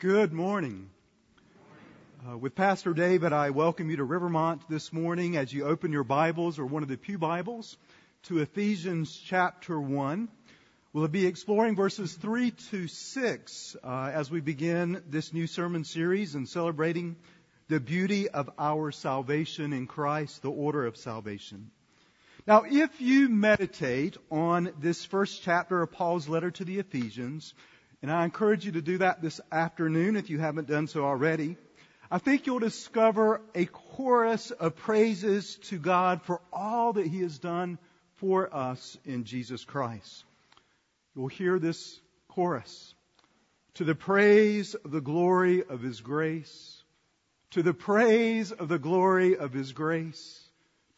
Good morning. Uh, with Pastor David, I welcome you to Rivermont this morning as you open your Bibles or one of the Pew Bibles to Ephesians chapter 1. We'll be exploring verses 3 to 6 uh, as we begin this new sermon series and celebrating the beauty of our salvation in Christ, the order of salvation. Now, if you meditate on this first chapter of Paul's letter to the Ephesians, and I encourage you to do that this afternoon if you haven't done so already. I think you'll discover a chorus of praises to God for all that He has done for us in Jesus Christ. You'll hear this chorus. To the praise of the glory of His grace, to the praise of the glory of His grace,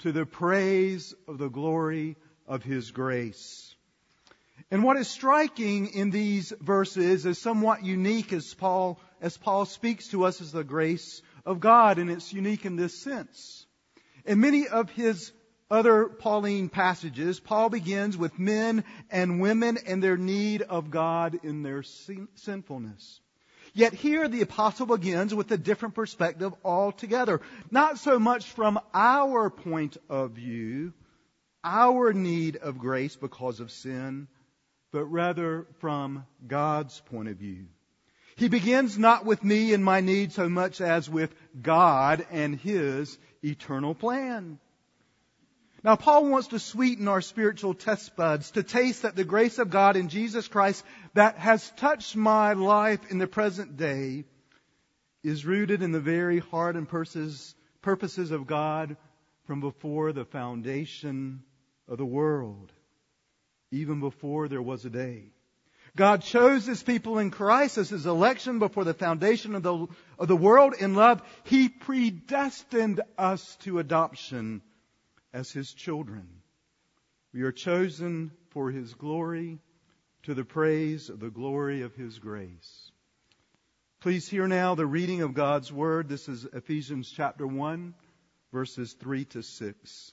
to the praise of the glory of His grace. And what is striking in these verses is somewhat unique as Paul, as Paul speaks to us as the grace of God, and it's unique in this sense. In many of his other Pauline passages, Paul begins with men and women and their need of God in their sin- sinfulness. Yet here the apostle begins with a different perspective altogether. Not so much from our point of view, our need of grace because of sin, but rather from God's point of view. He begins not with me and my need so much as with God and His eternal plan. Now Paul wants to sweeten our spiritual test buds, to taste that the grace of God in Jesus Christ that has touched my life in the present day is rooted in the very heart and purposes of God from before the foundation of the world even before there was a day. God chose his people in Christ as his election before the foundation of the, of the world in love. He predestined us to adoption as his children. We are chosen for his glory to the praise of the glory of his grace. Please hear now the reading of God's word. This is Ephesians chapter 1 verses 3 to 6.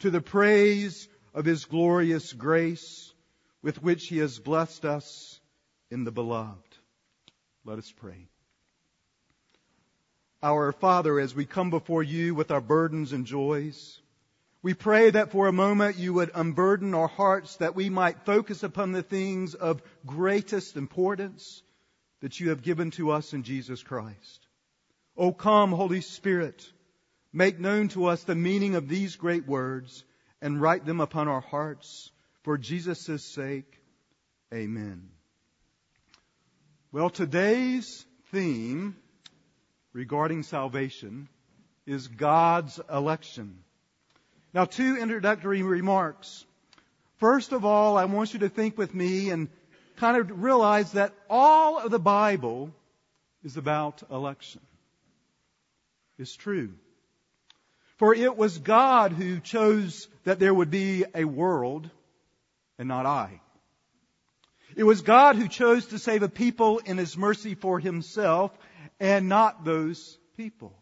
to the praise of His glorious grace with which He has blessed us in the beloved. Let us pray. Our Father, as we come before you with our burdens and joys, we pray that for a moment you would unburden our hearts that we might focus upon the things of greatest importance that you have given to us in Jesus Christ. O come, Holy Spirit, Make known to us the meaning of these great words and write them upon our hearts for Jesus' sake. Amen. Well, today's theme regarding salvation is God's election. Now, two introductory remarks. First of all, I want you to think with me and kind of realize that all of the Bible is about election. It's true. For it was God who chose that there would be a world and not I. It was God who chose to save a people in His mercy for Himself and not those people.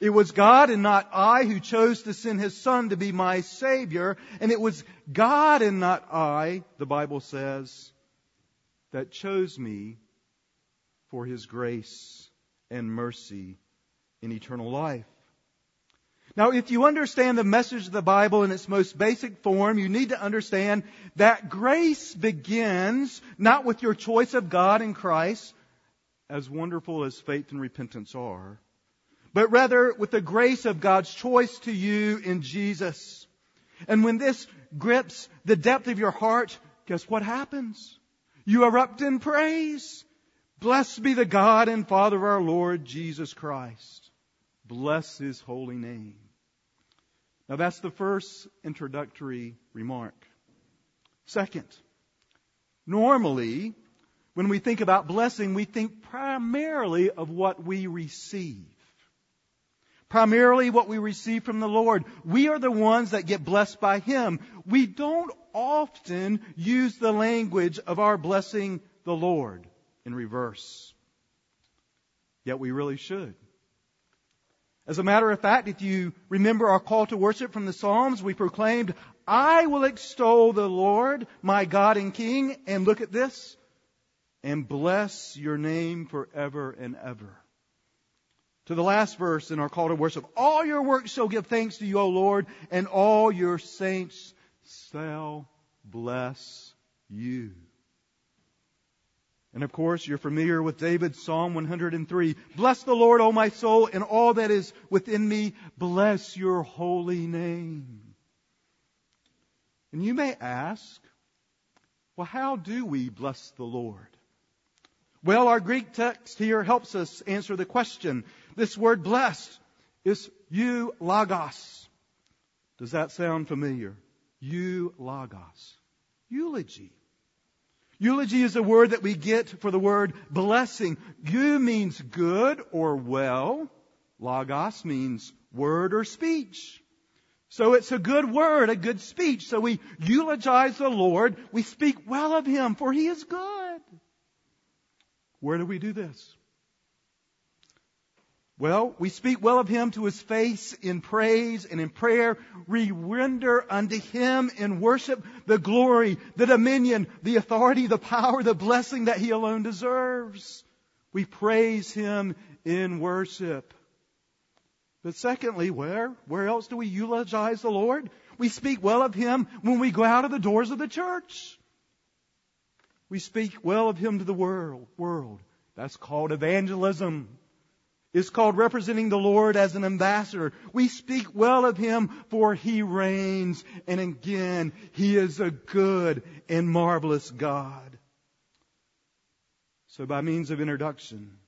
It was God and not I who chose to send His Son to be my Savior, and it was God and not I, the Bible says, that chose me for His grace and mercy in eternal life. Now, if you understand the message of the Bible in its most basic form, you need to understand that grace begins not with your choice of God in Christ, as wonderful as faith and repentance are, but rather with the grace of God's choice to you in Jesus. And when this grips the depth of your heart, guess what happens? You erupt in praise. Blessed be the God and Father of our Lord Jesus Christ. Bless his holy name. Now that's the first introductory remark. Second, normally, When we think about blessing, we think primarily of what we receive. Primarily what we receive from the Lord. We are the ones that get blessed by Him. We don't often use the language of our blessing the Lord in reverse. Yet we really should. As a matter of fact, if you remember our call to worship from the Psalms, we proclaimed, I will extol the Lord, my God and King, and look at this, and bless your name forever and ever. To the last verse in our call to worship, all your works shall give thanks to you, O Lord, and all your saints shall bless you. And of course, you're familiar with David's Psalm 103. Bless the Lord, O my soul, and all that is within me. Bless your holy name. And you may ask, well, how do we bless the Lord? Well, our Greek text here helps us answer the question. This word blessed is eulogos. Does that sound familiar? Eulogos. Eulogy. Eulogy is a word that we get for the word blessing. Eu means good or well. Logos means word or speech. So it's a good word, a good speech. So we eulogize the Lord. We speak well of Him, for He is good. Where do we do this? Well, we speak well of him to his face in praise and in prayer. We render unto him in worship the glory, the dominion, the authority, the power, the blessing that he alone deserves. We praise him in worship. But secondly, where? Where else do we eulogize the Lord? We speak well of him when we go out of the doors of the church. We speak well of him to the world. world. That's called evangelism is called representing the Lord as an ambassador. We speak well of Him for He reigns and again, He is a good and marvelous God. So by means of introduction,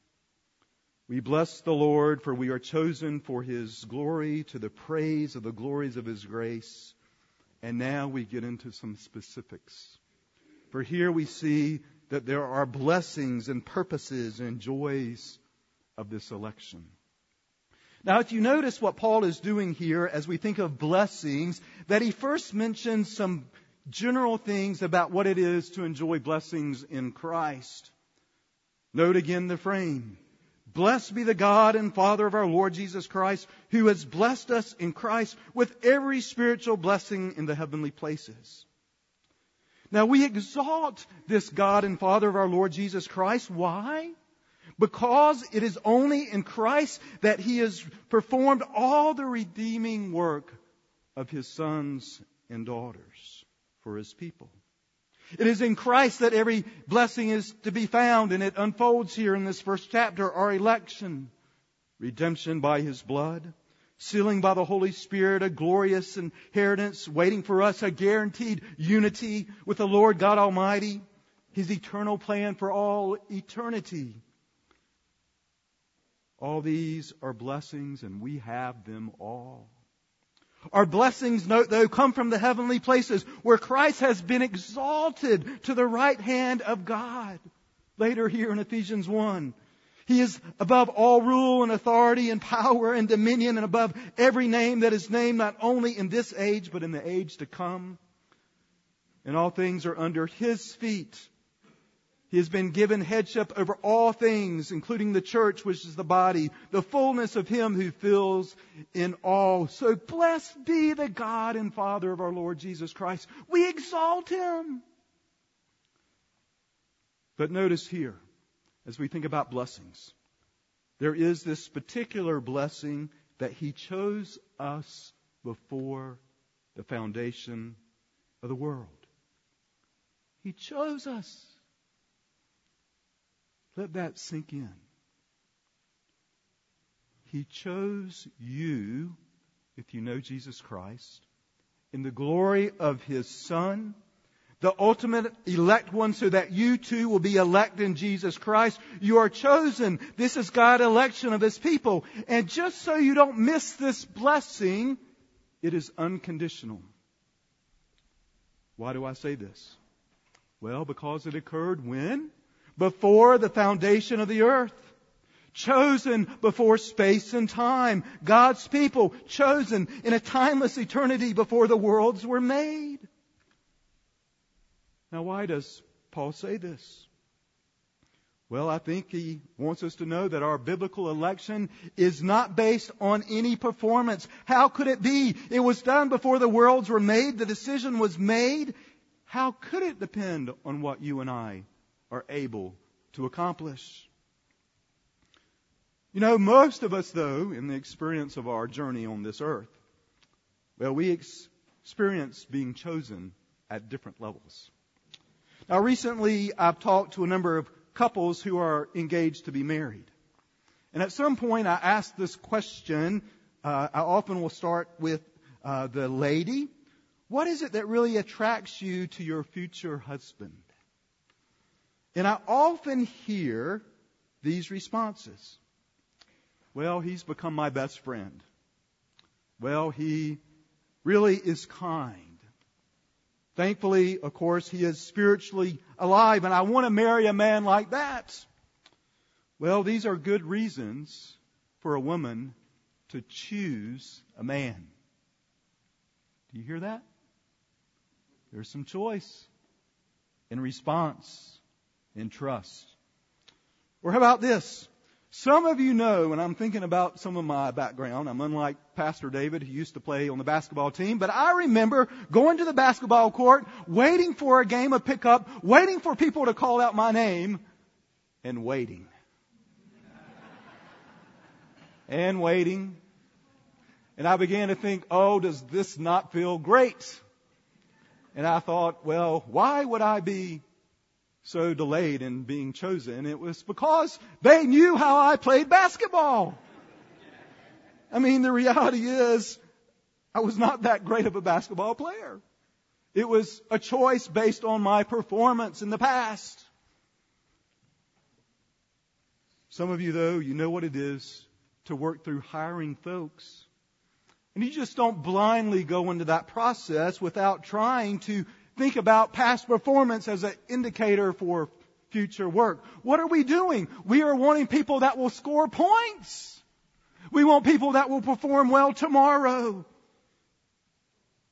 we bless the Lord for we are chosen for His glory to the praise of the glories of His grace. And now we get into some specifics. For here we see that there are blessings and purposes and joys of this election. Now, if you notice what Paul is doing here as we think of blessings, that he first mentions some general things about what it is to enjoy blessings in Christ. Note again the frame. Blessed be the God and Father of our Lord Jesus Christ, who has blessed us in Christ with every spiritual blessing in the heavenly places. Now we exalt this God and Father of our Lord Jesus Christ. Why? Because it is only in Christ that He has performed all the redeeming work of His sons and daughters for His people. It is in Christ that every blessing is to be found, and it unfolds here in this first chapter our election, redemption by His blood, sealing by the Holy Spirit, a glorious inheritance waiting for us, a guaranteed unity with the Lord God Almighty, His eternal plan for all eternity all these are blessings and we have them all. Our blessings, note though, come from the heavenly places where Christ has been exalted to the right hand of God. Later here in Ephesians 1. He is above all rule and authority and power and dominion and above every name that is named not only in this age but in the age to come. And all things are under His feet. He has been given headship over all things, including the church, which is the body, the fullness of Him who fills in all. So blessed be the God and Father of our Lord Jesus Christ. We exalt Him. But notice here, as we think about blessings, there is this particular blessing that He chose us before the foundation of the world. He chose us. Let that sink in. He chose you, if you know Jesus Christ, in the glory of His Son, the ultimate elect one, so that you too will be elect in Jesus Christ. You are chosen. This is God's election of His people. And just so you don't miss this blessing, it is unconditional. Why do I say this? Well, because it occurred when? Before the foundation of the earth. Chosen before space and time. God's people chosen in a timeless eternity before the worlds were made. Now why does Paul say this? Well, I think he wants us to know that our biblical election is not based on any performance. How could it be? It was done before the worlds were made. The decision was made. How could it depend on what you and I are able to accomplish? You know, most of us, though, in the experience of our journey on this earth, well, we experience being chosen at different levels. Now, recently, I've talked to a number of couples who are engaged to be married. And at some point, I ask this question. Uh, I often will start with uh, the lady. What is it that really attracts you to your future husband? And I often hear these responses. Well, he's become my best friend. Well, he really is kind. Thankfully, of course, he is spiritually alive, and I want to marry a man like that. Well, these are good reasons for a woman to choose a man. Do you hear that? There's some choice in response, in trust. Or how about this? Some of you know, and I'm thinking about some of my background. I'm unlike Pastor David, who used to play on the basketball team, but I remember going to the basketball court, waiting for a game of pickup, waiting for people to call out my name, and waiting. and waiting. And I began to think, oh, does this not feel great? And I thought, well, why would I be so delayed in being chosen, it was because they knew how I played basketball. I mean, the reality is, I was not that great of a basketball player. It was a choice based on my performance in the past. Some of you, though, you know what it is to work through hiring folks. And you just don't blindly go into that process without trying to think about past performance as an indicator for future work. What are we doing? We are wanting people that will score points. We want people that will perform well tomorrow.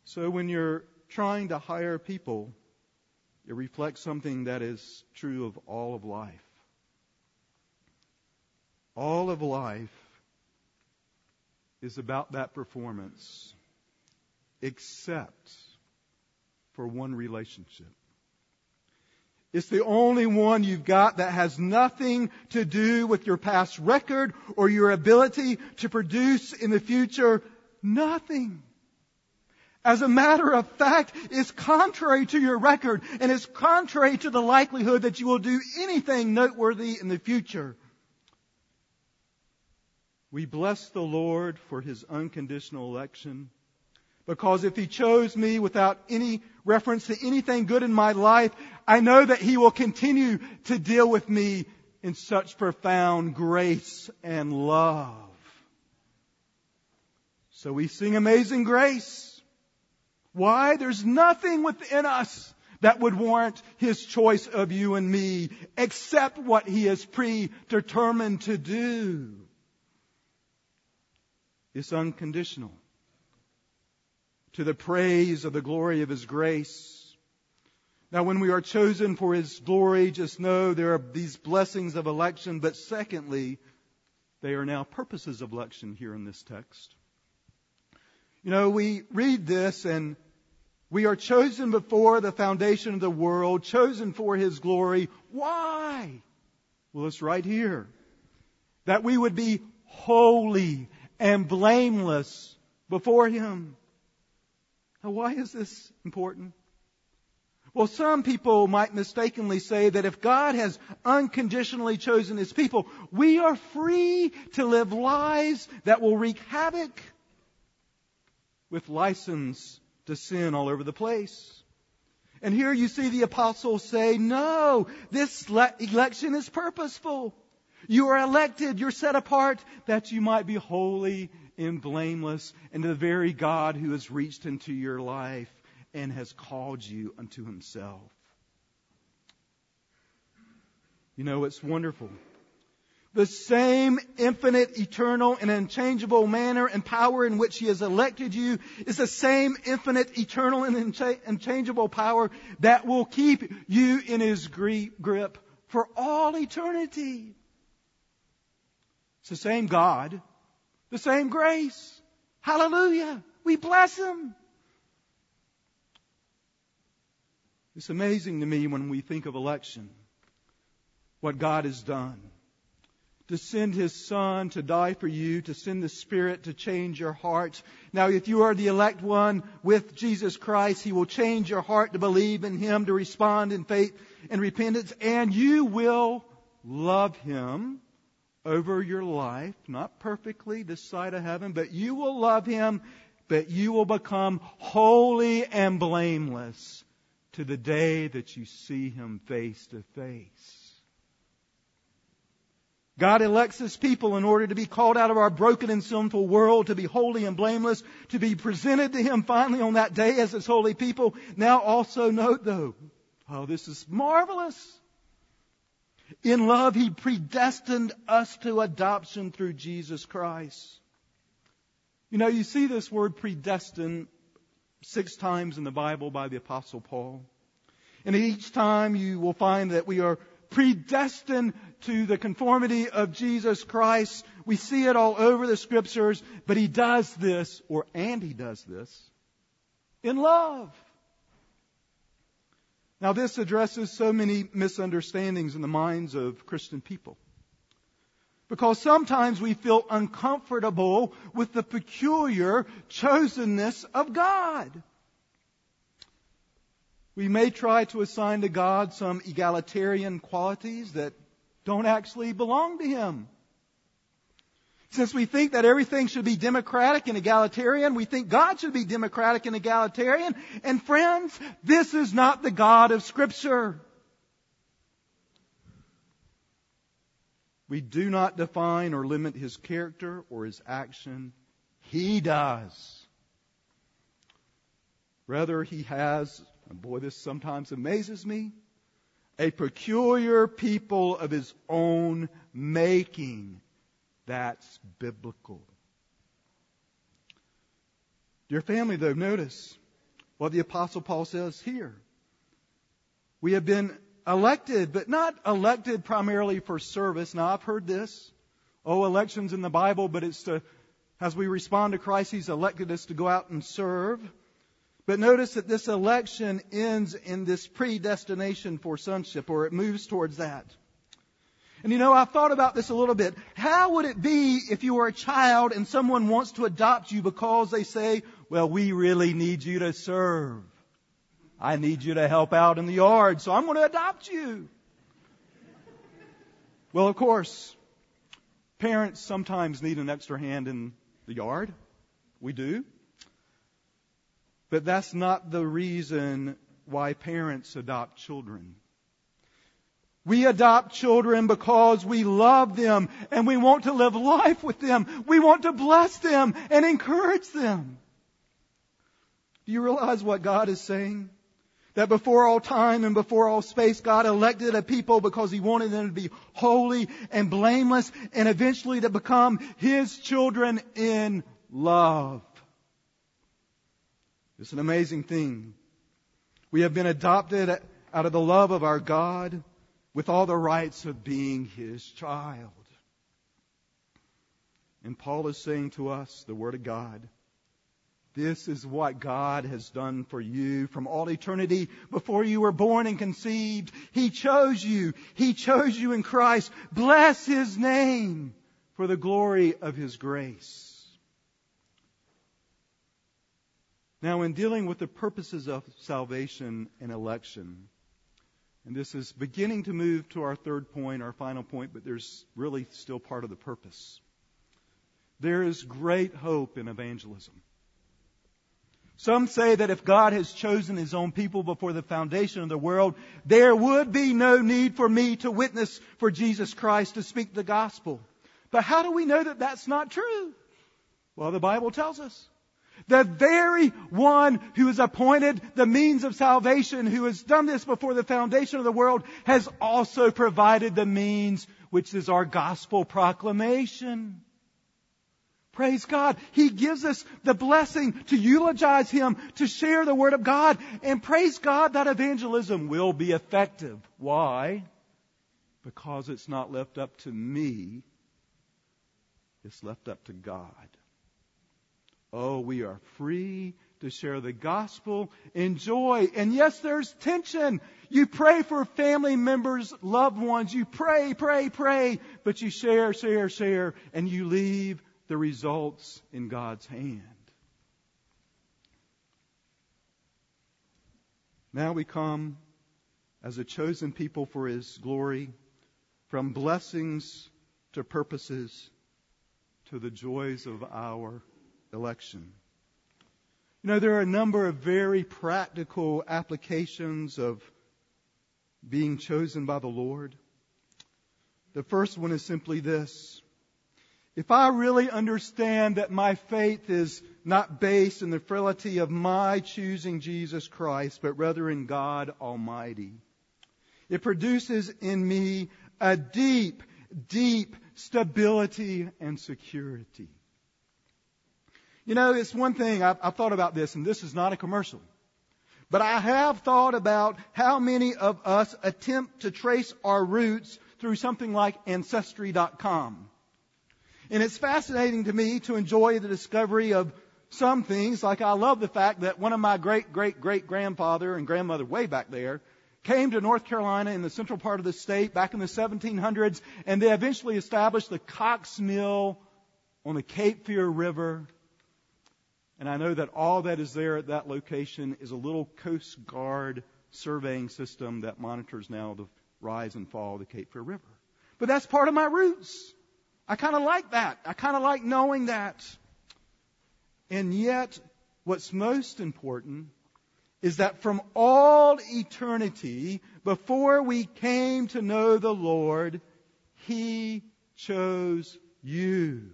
So when you're trying to hire people, it reflects something that is true of all of life. All of life is about that performance, except for one relationship. It's the only one you've got that has nothing to do with your past record or your ability to produce in the future. Nothing. As a matter of fact, it's contrary to your record and it's contrary to the likelihood that you will do anything noteworthy in the future. We bless the Lord for His unconditional election because if He chose me without any reference to anything good in my life, I know that He will continue to deal with me in such profound grace and love. So we sing Amazing Grace. Why? There's nothing within us that would warrant His choice of you and me except what He has predetermined to do. It's unconditional to the praise of the glory of His grace. Now, when we are chosen for His glory, just know there are these blessings of election, but secondly, they are now purposes of election here in this text. You know, we read this and we are chosen before the foundation of the world, chosen for His glory. Why? Well, it's right here. That we would be holy and blameless before Him. Now, why is this important? Well, some people might mistakenly say that if God has unconditionally chosen His people, we are free to live lives that will wreak havoc with license to sin all over the place. And here you see the apostles say, no, this election is purposeful. You are elected, you're set apart that you might be holy and blameless, and the very God who has reached into your life and has called you unto himself. You know, it's wonderful. The same infinite, eternal, and unchangeable manner and power in which He has elected you is the same infinite, eternal, and unchangeable power that will keep you in His grip for all eternity. It's the same God, the same grace. Hallelujah. We bless Him. It's amazing to me when we think of election, what God has done. To send His Son to die for you, to send the Spirit to change your heart. Now, if you are the elect one with Jesus Christ, He will change your heart to believe in Him, to respond in faith and repentance, and you will love Him over your life, not perfectly this side of heaven, but you will love Him, but you will become holy and blameless to the day that you see Him face to face. God elects His people in order to be called out of our broken and sinful world, to be holy and blameless, to be presented to Him finally on that day as His holy people. Now also note though, oh, this is marvelous. In love, He predestined us to adoption through Jesus Christ. You know, you see this word predestined six times in the Bible by the Apostle Paul. And each time you will find that we are predestined to the conformity of Jesus Christ. We see it all over the scriptures, but he does this, or and he does this, in love. Now this addresses so many misunderstandings in the minds of Christian people. Because sometimes we feel uncomfortable with the peculiar chosenness of God. We may try to assign to God some egalitarian qualities that don't actually belong to Him. Since we think that everything should be democratic and egalitarian, we think God should be democratic and egalitarian. And friends, this is not the God of Scripture. We do not define or limit His character or His action. He does. Rather, He has and boy, this sometimes amazes me. A peculiar people of his own making. That's biblical. Dear family, though, notice what the Apostle Paul says here. We have been elected, but not elected primarily for service. Now, I've heard this. Oh, elections in the Bible, but it's to, as we respond to Christ, He's elected us to go out and serve. But notice that this election ends in this predestination for sonship, or it moves towards that. And you know, I've thought about this a little bit. How would it be if you were a child and someone wants to adopt you because they say, well, we really need you to serve. I need you to help out in the yard, so I'm going to adopt you. Well, of course, parents sometimes need an extra hand in the yard. We do. But that's not the reason why parents adopt children. We adopt children because we love them and we want to live life with them. We want to bless them and encourage them. Do you realize what God is saying? That before all time and before all space, God elected a people because He wanted them to be holy and blameless and eventually to become His children in love. It's an amazing thing. We have been adopted out of the love of our God with all the rights of being His child. And Paul is saying to us, the Word of God, this is what God has done for you from all eternity before you were born and conceived. He chose you. He chose you in Christ. Bless His name for the glory of His grace. Now, in dealing with the purposes of salvation and election, and this is beginning to move to our third point, our final point, but there's really still part of the purpose. There is great hope in evangelism. Some say that if God has chosen His own people before the foundation of the world, there would be no need for me to witness for Jesus Christ to speak the gospel. But how do we know that that's not true? Well, the Bible tells us. The very one who has appointed the means of salvation, who has done this before the foundation of the world, has also provided the means, which is our gospel proclamation. Praise God. He gives us the blessing to eulogize Him, to share the Word of God, and praise God that evangelism will be effective. Why? Because it's not left up to me, it's left up to God. Oh, we are free to share the gospel in joy. And yes, there's tension. You pray for family members, loved ones. You pray, pray, pray, but you share, share, share, and you leave the results in God's hand. Now we come as a chosen people for His glory, from blessings to purposes to the joys of our election. You know, there are a number of very practical applications of being chosen by the Lord. The first one is simply this. If I really understand that my faith is not based in the frailty of my choosing Jesus Christ, but rather in God Almighty, it produces in me a deep, deep stability and security. You know, it's one thing, I've, I've, thought about this, and this is not a commercial. But I have thought about how many of us attempt to trace our roots through something like Ancestry.com. And it's fascinating to me to enjoy the discovery of some things, like I love the fact that one of my great great great grandfather and grandmother way back there came to North Carolina in the central part of the state back in the 1700s, and they eventually established the Cox Mill on the Cape Fear River and I know that all that is there at that location is a little Coast Guard surveying system that monitors now the rise and fall of the Cape Fear River. But that's part of my roots. I kind of like that. I kind of like knowing that. And yet, what's most important is that from all eternity, before we came to know the Lord, He chose you.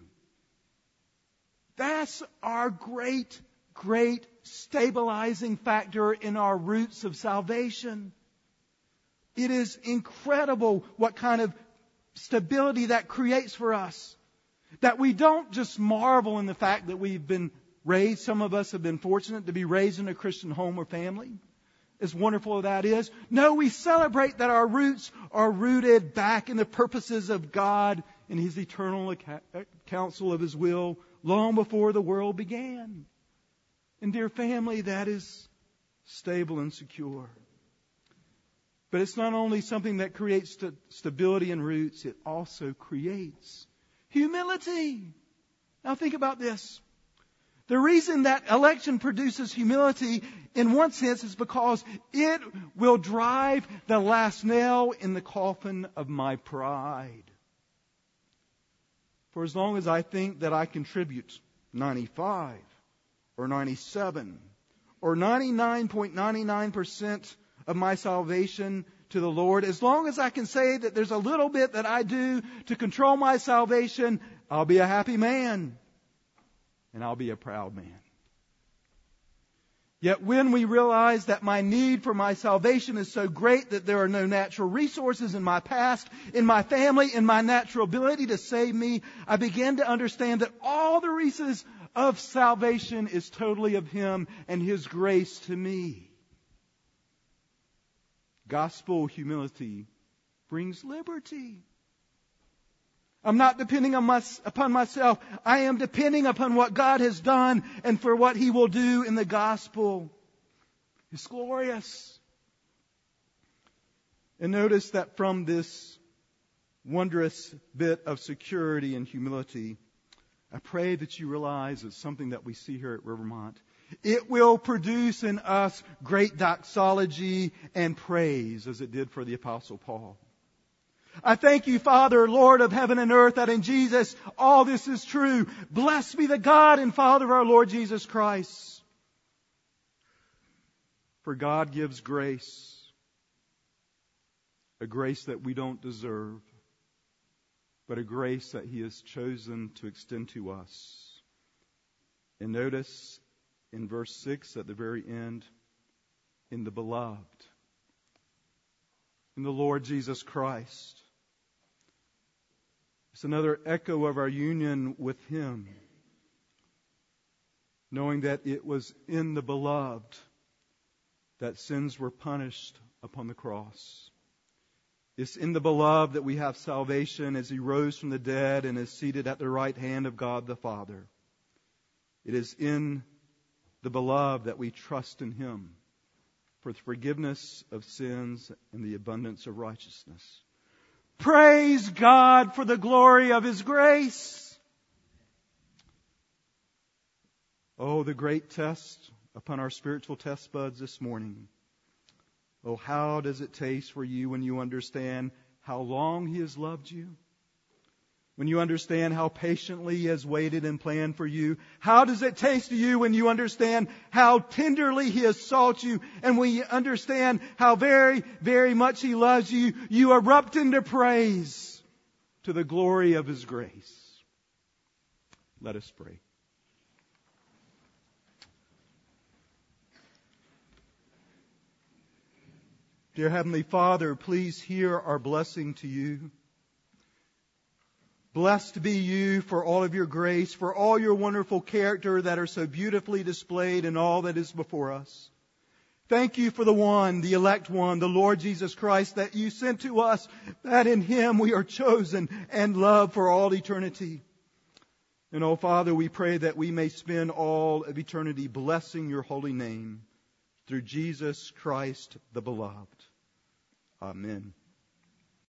That's our great, great stabilizing factor in our roots of salvation. It is incredible what kind of stability that creates for us. That we don't just marvel in the fact that we've been raised, some of us have been fortunate to be raised in a Christian home or family. As wonderful as that is. No, we celebrate that our roots are rooted back in the purposes of God and His eternal counsel of His will long before the world began. And dear family, that is stable and secure. But it's not only something that creates st- stability and roots, it also creates humility. Now think about this. The reason that election produces humility in one sense is because it will drive the last nail in the coffin of my pride for as long as I think that I contribute 95 or 97 or 99.99% of my salvation to the Lord, as long as I can say that there's a little bit that I do to control my salvation, I'll be a happy man and I'll be a proud man. Yet when we realize that my need for my salvation is so great that there are no natural resources in my past, in my family, in my natural ability to save me, I begin to understand that all the reasons of salvation is totally of Him and His grace to me. Gospel humility brings liberty. I'm not depending on my, upon myself. I am depending upon what God has done and for what He will do in the gospel. It's glorious. And notice that from this wondrous bit of security and humility, I pray that you realize it's something that we see here at Rivermont. It will produce in us great doxology and praise as it did for the apostle Paul. I thank you, Father, Lord of heaven and earth, that in Jesus all this is true. Blessed be the God and Father of our Lord Jesus Christ. For God gives grace, a grace that we don't deserve, but a grace that He has chosen to extend to us. And notice, in verse 6 at the very end, in the beloved, in the Lord Jesus Christ. It's another echo of our union with Him, knowing that it was in the beloved that sins were punished upon the cross. It's in the beloved that we have salvation as he rose from the dead and is seated at the right hand of God the Father. It is in the beloved that we trust in him for the forgiveness of sins and the abundance of righteousness. Praise God for the glory of his grace. Oh, the great test upon our spiritual test buds this morning. Oh, how does it taste for you when you understand how long He has loved you? When you understand how patiently He has waited and planned for you? How does it taste to you when you understand how tenderly He has sought you? And when you understand how very, very much He loves you, you erupt into praise to the glory of His grace. Let us pray. Dear Heavenly Father, please hear our blessing to you. Blessed be you for all of your grace, for all your wonderful character that are so beautifully displayed in all that is before us. Thank you for the one, the elect one, the Lord Jesus Christ that you sent to us, that in him we are chosen and loved for all eternity. And oh Father, we pray that we may spend all of eternity blessing your holy name through Jesus Christ the beloved. Amen.